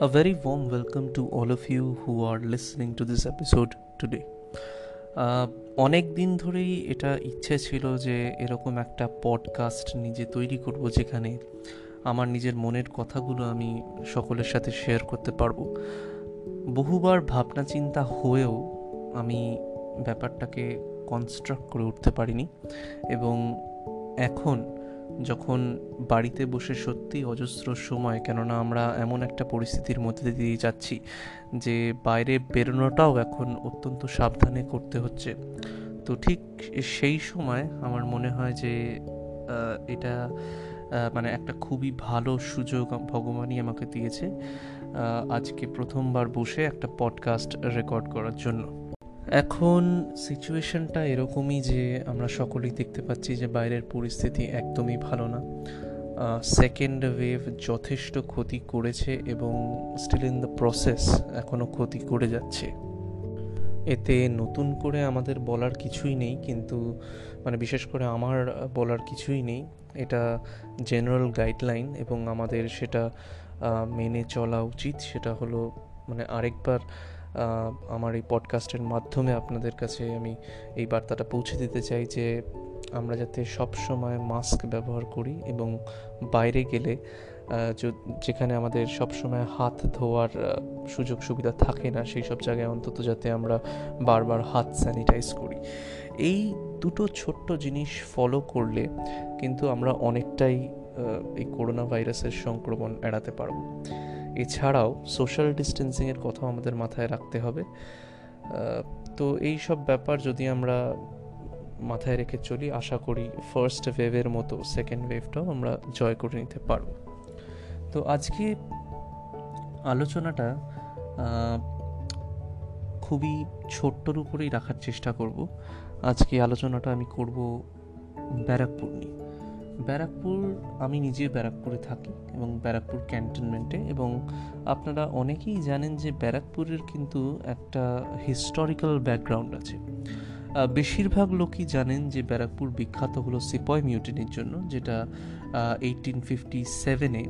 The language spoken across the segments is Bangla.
A very warm welcome to all of you who are listening to this episode today. অনেক দিন ধরেই এটা ইচ্ছে ছিল যে এরকম একটা পডকাস্ট নিজে তৈরি করব যেখানে আমার নিজের মনের কথাগুলো আমি সকলের সাথে শেয়ার করতে পারব বহুবার ভাবনা চিন্তা হয়েও আমি ব্যাপারটাকে কনস্ট্রাক্ট করে উঠতে পারিনি এবং এখন যখন বাড়িতে বসে সত্যি অজস্র সময়, কেননা আমরা এমন একটা পরিস্থিতির মধ্যে দিয়ে যাচ্ছি যে বাইরে বেরোনোটাও এখন অত্যন্ত সাবধানে করতে হচ্ছে। তো ঠিক সেই সময় আমার মনে হয় যে এটা মানে একটা খুবই ভালো সুযোগ ভগবানই আমাকে দিয়েছে আজকে প্রথমবার বসে একটা পডকাস্ট রেকর্ড করার জন্য। এখন সিচুয়েশনটা এরকমই যে আমরা সকলেই দেখতে পাচ্ছি যে বাইরের পরিস্থিতি একদমই ভালো না। সেকেন্ড ওয়েভ যথেষ্ট ক্ষতি করেছে এবং স্টিল ইন দ্য প্রসেস এখনও ক্ষতি করে যাচ্ছে। এতে নতুন করে আমাদের বলার কিছুই নেই, কিন্তু মানে বিশেষ করে আমার বলার কিছুই নেই। এটা জেনারেল গাইডলাইন এবং আমাদের সেটা মেনে চলা উচিত। সেটা হলো মানে আরেকবার আমার এই পডকাস্টের মাধ্যমে আপনাদের কাছে আমি এই বার্তাটা পৌঁছে দিতে চাই যে আমরা যাতে সব সময় মাস্ক ব্যবহার করি এবং বাইরে গেলে যেখানে আমাদের সবসময় হাত ধোয়ার সুযোগ সুবিধা থাকে না, সেই সব জায়গায় অন্তত যাতে আমরা বারবার হাত স্যানিটাইজ করি। এই দুটো ছোট্ট জিনিস ফলো করলে কিন্তু আমরা অনেকটাই এই করোনা ভাইরাসের সংক্রমণ এড়াতে পারব। এছাড়াও সোশ্যাল ডিস্টেন্সিংয়ের কথাও আমাদের মাথায় রাখতে হবে। তো এই সব ব্যাপার যদি আমরা মাথায় রেখে চলি, আশা করি ফার্স্ট ওয়েভের মতো সেকেন্ড ওয়েভটাও আমরা জয় করে নিতে পারব। তো আজকে আলোচনাটা খুবই ছোট্টর উপরেই রাখার চেষ্টা করব। আজকে আলোচনাটা আমি করব ব্যারাকপুর নিয়ে। ব্যারাকপুর, আমি নিজে ব্যারাকপুরে থাকি এবং ব্যারাকপুর ক্যান্টনমেন্টে এবং আপনারা অনেকেই জানেন যে ব্যারাকপুরের কিন্তু একটা হিস্টোরিক্যাল ব্যাকগ্রাউন্ড আছে। বেশিরভাগ লোকই জানেন যে ব্যারাকপুর বিখ্যাত হলো সিপয় মিউটিনির জন্য, যেটা এইটিন ফিফটি সেভেনে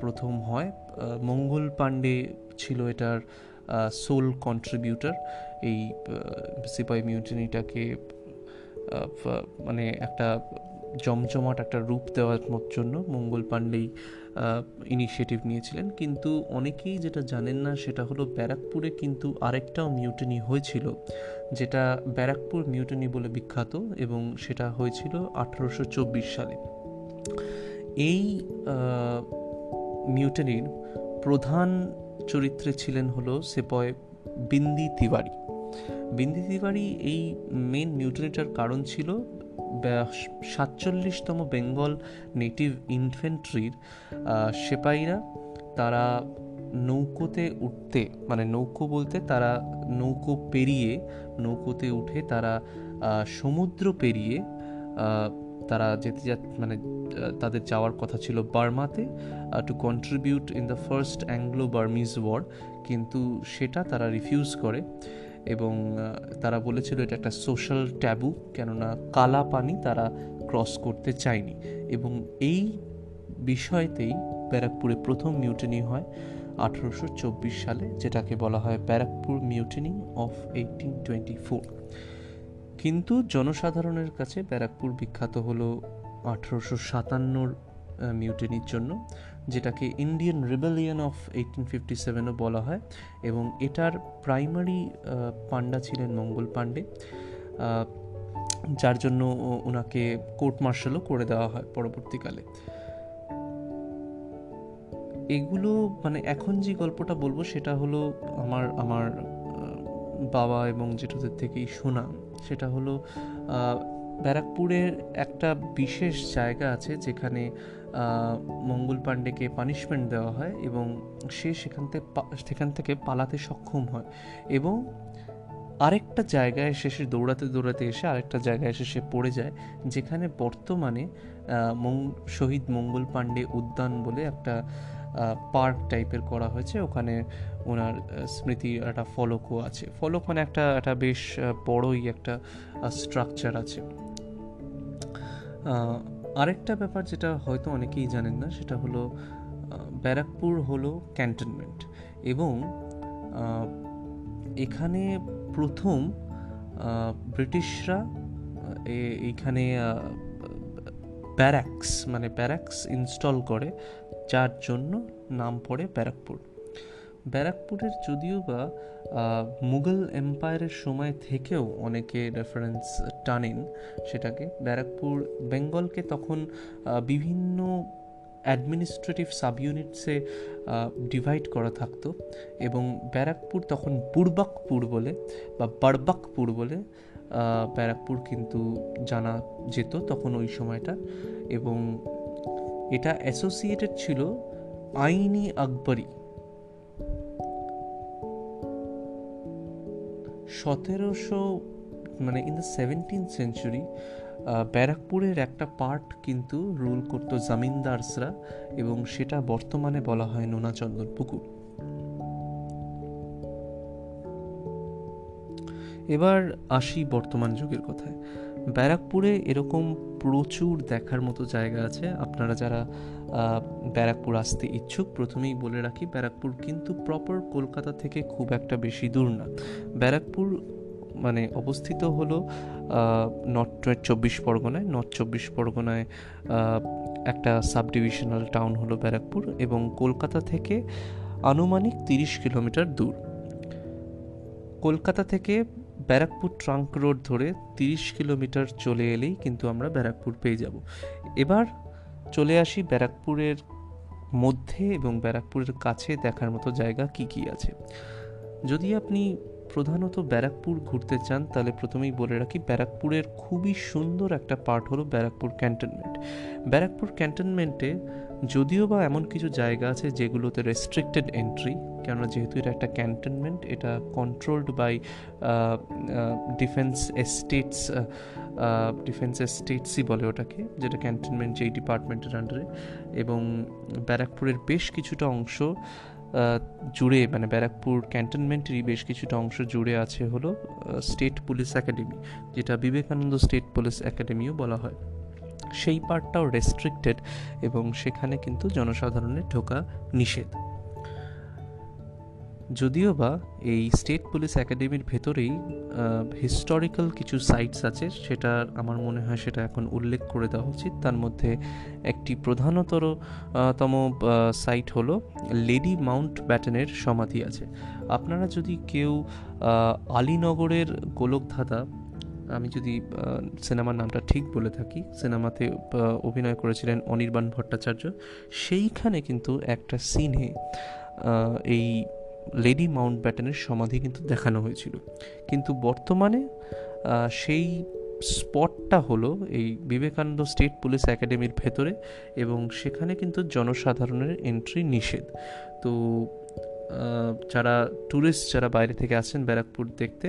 প্রথম হয়। মঙ্গল পাণ্ডে ছিল এটার সোল কন্ট্রিবিউটার এই সিপাই মিউটিনিটাকে মানে একটা জমজমাট একটা রূপ দেওয়ার জন্য মঙ্গল পাণ্ডেই ইনিশিয়েটিভ নিয়েছিলেন। কিন্তু অনেকেই যেটা জানেন না, সেটা হলো ব্যারাকপুরে কিন্তু আরেকটাও মিউটনি হয়েছিল, যেটা ব্যারাকপুর মিউটনি বলে বিখ্যাত এবং সেটা হয়েছিল আঠারোশো চব্বিশ সালে। এই মিউটনির প্রধান চরিত্রে ছিলেন হলো সেপয় বিন্দি তিওয়ারি বিন্দি তিওয়ারি এই মেন মিউটনিটার কারণ ছিল সাতচল্লিশতম বেঙ্গল নেটিভ ইনফেন্ট্রির সেপাইরা তারা নৌকোতে উঠতে মানে নৌকো বলতে তারা নৌকো পেরিয়ে, নৌকোতে উঠে তারা সমুদ্র পেরিয়ে তারা যেতে যা মানে তাদের যাওয়ার কথা ছিল বার্মাতে to contribute in the first Anglo Burmese war কিন্তু সেটা তারা রিফিউজ করে। এবং তারা বলেছিল এটা একটা সোশ্যাল ট্যাবু কেননা কালা পানি তারা ক্রস করতে চায়নি। এবং এই বিষয়তেই ব্যারাকপুরে প্রথম মিউটিনি হয় আঠেরোশো চব্বিশ সালে, যেটাকে বলা হয় Barrackpore mutiny of eighteen twenty four কিন্তু জনসাধারণের কাছে ব্যারাকপুর বিখ্যাত হলো আঠেরোশো সাতান্নর মিউটিনির জন্য। যেটাকে Indian rebellion of eighteen fifty সেভেনও বলা হয় এবং এটার প্রাইমারি পান্ডা ছিলেন মঙ্গল পাণ্ডে। যার জন্য ওনাকে কোর্ট মার্শালও করে দেওয়া হয় পরবর্তীকালে। এগুলো মানে এখন যে গল্পটা বলব সেটা হলো আমার আমার বাবা এবং জেঠুদের থেকেই শোনা। সেটা হলো ব্যারাকপুরের একটা বিশেষ জায়গা আছে যেখানে মঙ্গল পাণ্ডেকে পানিশমেন্ট দেওয়া হয় এবং সে সেখান থেকে সেখান থেকে পালাতে সক্ষম হয় এবং আরেকটা জায়গায় এসে সে দৌড়াতে দৌড়াতে এসে আরেকটা জায়গায় এসে সে পড়ে যায়, যেখানে বর্তমানে শহীদ মঙ্গল পাণ্ডে উদ্যান বলে একটা পার্ক টাইপের করা হয়েছে, ওখানে ওনার স্মৃতি একটা ফলকও আছে। ফলক মানে একটা একটা বেশ বড়ই একটা স্ট্রাকচার আছে। আরেকটা ব্যাপার যেটা হয়তো অনেকেই জানেন না, সেটা হলো ব্যারাকপুর হলো ক্যান্টনমেন্ট এবং এখানে প্রথম ব্রিটিশরা এইখানে ব্যারাক্স মানে ব্যারাক্স ইনস্টল করে, যার জন্য নাম পড়ে ব্যারাকপুর। ব্যারাকপুরের যদিও বা মুঘল এম্পায়ারের সময় থেকেও অনেকে রেফারেন্স টানেন সেটাকে। ব্যারাকপুর, বেঙ্গলকে তখন বিভিন্ন অ্যাডমিনিস্ট্রেটিভ সাব ইউনিটসে ডিভাইড করা থাকতো এবং ব্যারাকপুর তখন বুড়বাকপুর বলে বা বারবাকপুর বলে ব্যারাকপুর কিন্তু জানা যেত তখন ওই সময়টা এবং এটা অ্যাসোসিয়েটেড ছিল আইনি আকবরী। সতেরোশো মানে ইন দ্য সেভেন্টিন সেঞ্চুরি ব্যারাকপুরের একটা পার্ট কিন্তু রুল করতো জামিনদারসরা এবং সেটা বর্তমানে বলা হয় নোনাচন্দন পুকুর। এবার আসি বর্তমান যুগের কথায়। ব্যারাকপুরে এরকম প্রচুর দেখার মতো জায়গা আছে। আপনারা যারা ব্যারাকপুর আসতে ইচ্ছুক, প্রথমেই বলে রাখি, ব্যারাকপুর কিন্তু প্রপার কলকাতা থেকে খুব একটা বেশি দূর না। ব্যারাকপুর মানে অবস্থিত হলো নর্থ চব্বিশ পরগনায়। নর্থ চব্বিশ পরগনায় একটা সাব ডিভিশনাল টাউন হলো ব্যারাকপুর এবং কলকাতা থেকে আনুমানিক তিরিশ কিলোমিটার দূর। কলকাতা থেকে ব্যারাকপুর ট্রাঙ্ক রোড ধরে তিরিশ কিলোমিটার চলে এলেই কিন্তু আমরা ব্যারাকপুর পেয়ে যাব। এবার চলে আসি ব্যারাকপুরের মধ্যে এবং ব্যারাকপুরের কাছে দেখার মতো জায়গা কি কি আছে। যদি আপনি প্রধানত ব্যারাকপুর ঘুরতে চান, তাহলে প্রথমেই বলে রাখি, ব্যারাকপুরের খুবই সুন্দর একটা পার্ট হলো ব্যারাকপুর ক্যান্টনমেন্ট ব্যারাকপুর ক্যান্টনমেন্টে যদিও বা এমন কিছু জায়গা আছে যেগুলোতে রেস্ট্রিক্টেড এন্ট্রি কেননা যেহেতু এটা একটা ক্যান্টনমেন্ট এটা controlled by defence estates defence এস্টেটসই বলে ওটাকে, যেটা ক্যান্টনমেন্ট যেই ডিপার্টমেন্টের আন্ডারে এবং ব্যারাকপুরের বেশ কিছুটা অংশ জুড়ে মানে ব্যারাকপুর ক্যান্টনমেন্টেরই বেশ কিছুটা অংশ জুড়ে আছে হলো স্টেট পুলিশ একাডেমি যেটা বিবেকানন্দ স্টেট পুলিশ একাডেমিও বলা হয়। সেই পার্টটাও রেস্ট্রিক্টেড এবং সেখানে কিন্তু জনসাধারণের ঢোকা নিষেধ। যদিও বা এই স্টেট পুলিশ একাডেমির ভেতরেই হিস্টোরিক্যাল কিছু সাইটস আছে, সেটা আমার মনে হয় সেটা এখন উল্লেখ করে দেওয়া উচিত। তার মধ্যে একটি প্রধানতর তম সাইট হলো লেডি মাউন্ট ব্যাটনের সমাধি আছে। আপনারা যদি কেউ আলীনগরের গোলকধাঁধা আমি যদি সিনেমার নামটা ঠিক বলে থাকি, সিনেমাতে অভিনয় করেছিলেন অনির্বাণ ভট্টাচার্য। সেইখানে কিন্তু একটা সিনে এই লেডি মাউন্ট ব্যাটনের সমাধি কিন্তু দেখানো হয়েছিল। কিন্তু বর্তমানে সেই স্পটটা হলো এই বিবেকানন্দ স্টেট পুলিশ একাডেমির ভেতরে এবং সেখানে কিন্তু জনসাধারণের এন্ট্রি নিষেধ। তো যারা ট্যুরিস্ট যারা বাইরে থেকে আসেন ব্যারাকপুর দেখতে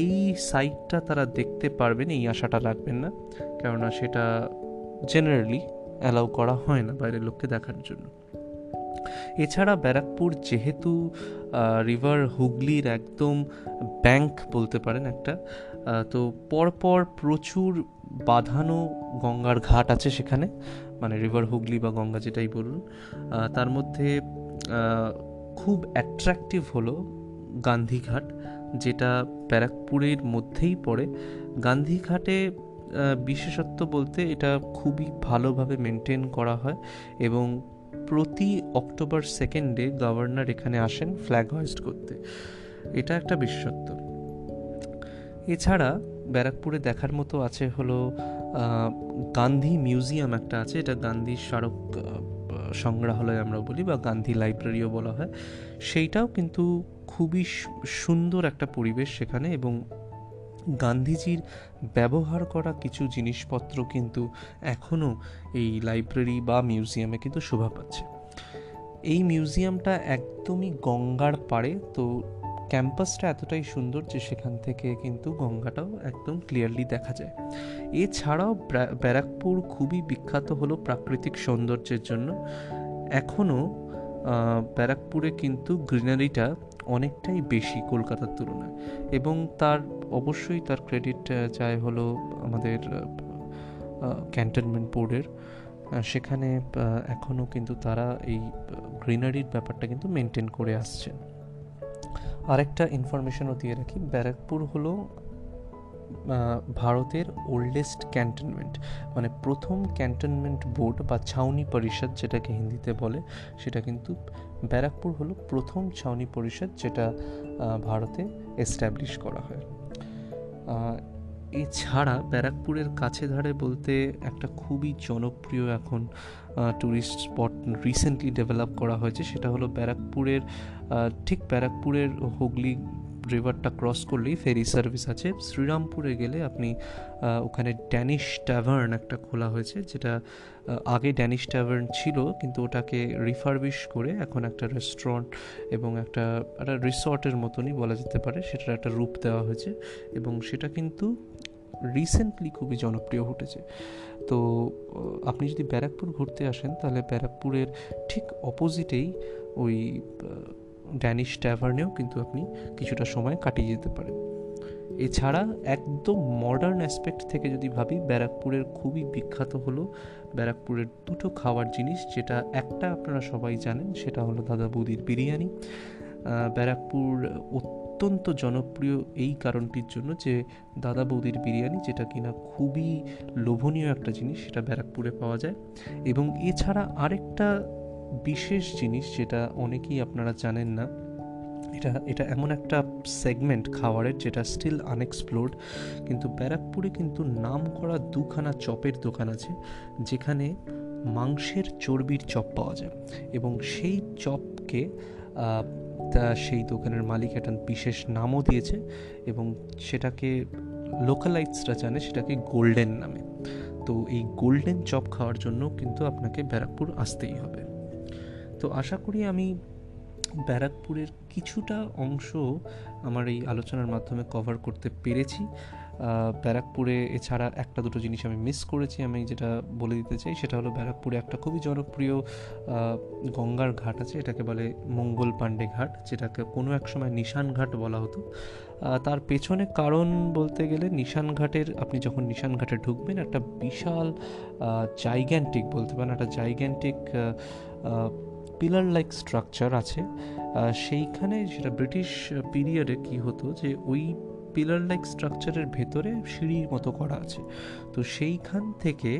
এই সাইটটা তারা দেখতে পারবেন, এই আশাটা রাখবেন না। কেননা সেটা জেনারেলি অ্যালাউ করা হয় না বাইরের লোককে দেখার জন্য। এছাড়া ব্যারাকপুর যেহেতু রিভার হুগলির একদম ব্যাংক বলতে পারেন একটা তো পরপর প্রচুর বাঁধানো গঙ্গার ঘাট আছে সেখানে মানে রিভার হুগলি বা গঙ্গা যেটাই বলুন। তার মধ্যে খুব অ্যাট্রাকটিভ হলো গান্ধীঘাট যেটা ব্যারাকপুরের মধ্যেই পড়ে, গান্ধীঘাটে বিশেষত্ব বলতে এটা খুবই ভালোভাবে মেনটেন করা হয় এবং প্রতি অক্টোবর সেকেন্ডে গভর্নর এখানে আসেন ফ্ল্যাগ হোয়েস্ট করতে। এটা একটা বিশেষত্ব। এছাড়া ব্যারাকপুরে দেখার মতো আছে হলো গান্ধী মিউজিয়াম একটা আছে, এটা গান্ধী স্মারক সংগ্রহালয় আমরা বলি বা গান্ধী লাইব্রেরিও বলা হয়, সেইটাও কিন্তু খুবই সুন্দর একটা পরিবেশ সেখানে এবং গান্ধীজির ব্যবহার করা কিছু জিনিসপত্র কিন্তু এখনও এই লাইব্রেরি বা মিউজিয়ামে কিন্তু শোভা পাচ্ছে। এই মিউজিয়ামটা একদমই গঙ্গার পাড়ে, তো ক্যাম্পাসটা এতটাই সুন্দর যে সেখান থেকে কিন্তু গঙ্গাটাও একদম ক্লিয়ারলি দেখা যায়। এছাড়াও ব্যারাকপুর খুবই বিখ্যাত হলো প্রাকৃতিক সৌন্দর্যের জন্য। এখনও ব্যারাকপুরে কিন্তু গ্রিনারিটা অনেকটাই বেশি কলকাতার তুলনায়। এবং তার, অবশ্যই তার ক্রেডিট যায় হলো আমাদের ক্যান্টনমেন্ট বোর্ডের সেখানে এখনও কিন্তু তারা এই গ্রিনারির ব্যাপারটা কিন্তু মেনটেন করে আসছেন। আরেকটা ইনফরমেশনও দিয়ে রাখি। ব্যারাকপুর হলো ভারতের ওল্ডেস্ট ক্যান্টনমেন্ট মানে প্রথম ক্যান্টনমেন্ট বোর্ড বা ছাউনি পরিষদ যেটাকে হিন্দিতে বলে, সেটা কিন্তু ব্যারাকপুর হলো প্রথম ছাউনি পরিষদ যেটা ভারতে এস্টাবলিশ করা হয়। এছাড়া ব্যারাকপুরের কাছে ধারে বলতে একটা খুবই জনপ্রিয় এখন ট্যুরিস্ট স্পট রিসেন্টলি ডেভেলপ করা হয়েছে, সেটা হলো ব্যারাকপুরের ঠিক ব্যারাকপুরের হুগলি রিভারটা ক্রস করলেই ফেরি সার্ভিস আছে। শ্রীরামপুরে গেলে আপনি ওখানে ড্যানিশ ট্যাভার্ন একটা খোলা হয়েছে, যেটা আগে ড্যানিশ ট্যাভার্ন ছিল, কিন্তু ওটাকে রিফারবিশ করে এখন একটা রেস্টুরেন্ট এবং একটা একটা রিসর্টের মতনই বলা যেতে পারে, সেটার একটা রূপ দেওয়া হয়েছে এবং সেটা কিন্তু রিসেন্টলি খুবই জনপ্রিয় ঘটেছে। তো আপনি যদি ব্যারাকপুর ঘুরতে আসেন, তাহলে ব্যারাকপুরের ঠিক অপোজিটেই ওই ড্যানিশ ট্যাভার্নেও কিন্তু আপনি কিছুটা সময় কাটিয়ে যেতে পারেন। এছাড়া একদম মডার্ন অ্যাসপেক্ট থেকে যদি ভাবি, ব্যারাকপুরের খুবই বিখ্যাত হলো ব্যারাকপুরের দুটো খাওয়ার জিনিস, যেটা একটা আপনারা সবাই জানেন, সেটা হলো দাদা বৌদির বিরিয়ানি। ব্যারাকপুর অত্যন্ত জনপ্রিয় এই কারণটির জন্য যে দাদা বৌদির বিরিয়ানি, যেটা কিনা খুবই লোভনীয় একটা জিনিস, সেটা ব্যারাকপুরে পাওয়া যায়। এবং এছাড়া আরেকটা বিশেষ জিনিস যেটা অনেকেই আপনারা জানেন না, এটা এটা এমন একটা সেগমেন্ট খাবারের যেটা স্টিল আনএক্সপ্লোর্ড কিন্তু ব্যারাকপুরে কিন্তু নাম করা দুখানা চপের দোকান আছে, যেখানে মাংসের চর্বির চপ পাওয়া যায়। এবং সেই চপকে তা সেই দোকানের মালিক একটা বিশেষ নামও দিয়েছে এবং সেটাকে লোকালাইটসরা জানে সেটাকে গোল্ডেন নামে। তো এই গোল্ডেন চপ খাওয়ার জন্য কিন্তু আপনাকে ব্যারাকপুর আসতেই হবে। তো আশা করি আমি ব্যারাকপুরের কিছুটা অংশ আমার এই আলোচনার মাধ্যমে কভার করতে পেরেছি। ব্যারাকপুরে এছাড়া একটা দুটো জিনিস আমি মিস করেছি, আমি যেটা বলে দিতে চাই সেটা হলো ব্যারাকপুরে একটা খুবই জনপ্রিয় গঙ্গার ঘাট আছে, এটাকে বলে মঙ্গল পাণ্ডে ঘাট, যেটাকে কোনো এক সময় নিশান ঘাট বলা হতো। তার পেছনে কারণ বলতে গেলে নিশান ঘাটের, আপনি যখন নিশান ঘাটে ঢুকবেন, একটা বিশাল জাইগ্যান্টিক বলতে পারেন, একটা জাইগ্যান্টিক পিলার লাইক স্ট্রাকচার আছে সেইখানে সেটা ব্রিটিশ পিরিয়ডে কি হতো যে ওই পিলার লাইক স্ট্রাকচারের ভেতরে সিঁড়ির মতো করা আছে। তো সেইখান থেকে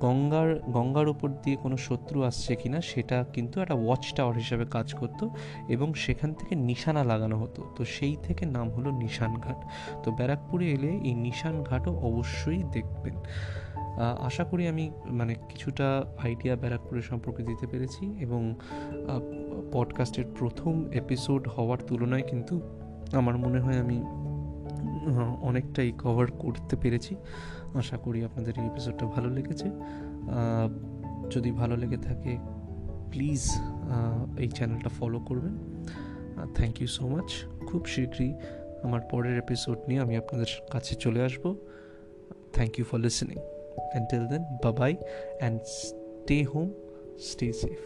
গঙ্গার গঙ্গার উপর দিয়ে কোনো শত্রু আসছে কিনা সেটা কিন্তু একটা ওয়াচ টাওয়ার হিসেবে কাজ করতো এবং সেখান থেকে নিশানা লাগানো হতো। তো সেই থেকে নাম হলো নিশান ঘাট। তো ব্যারাকপুরে এলে এই নিশান ঘাটও অবশ্যই দেখবেন। আশা করি আমি মানে কিছুটা আইডিয়া ব্যারাকপুরের সম্পর্কে দিতে পেরেছি এবং পডকাস্টের প্রথম এপিসোড হওয়ার তুলনায় কিন্তু আমার মনে হয় আমি অনেকটাই কভার করতে পেরেছি। আশা করি আপনাদের এই এপিসোডটা ভালো লেগেছে। যদি ভালো লেগে থাকে প্লিজ এই চ্যানেলটা ফলো করবেন। থ্যাংক ইউ সো মাচ খুব শীঘ্রই আমার পরের এপিসোড নিয়ে আমি আপনাদের কাছে চলে আসব। Thank you for listening Until then, bye bye and stay home, stay safe.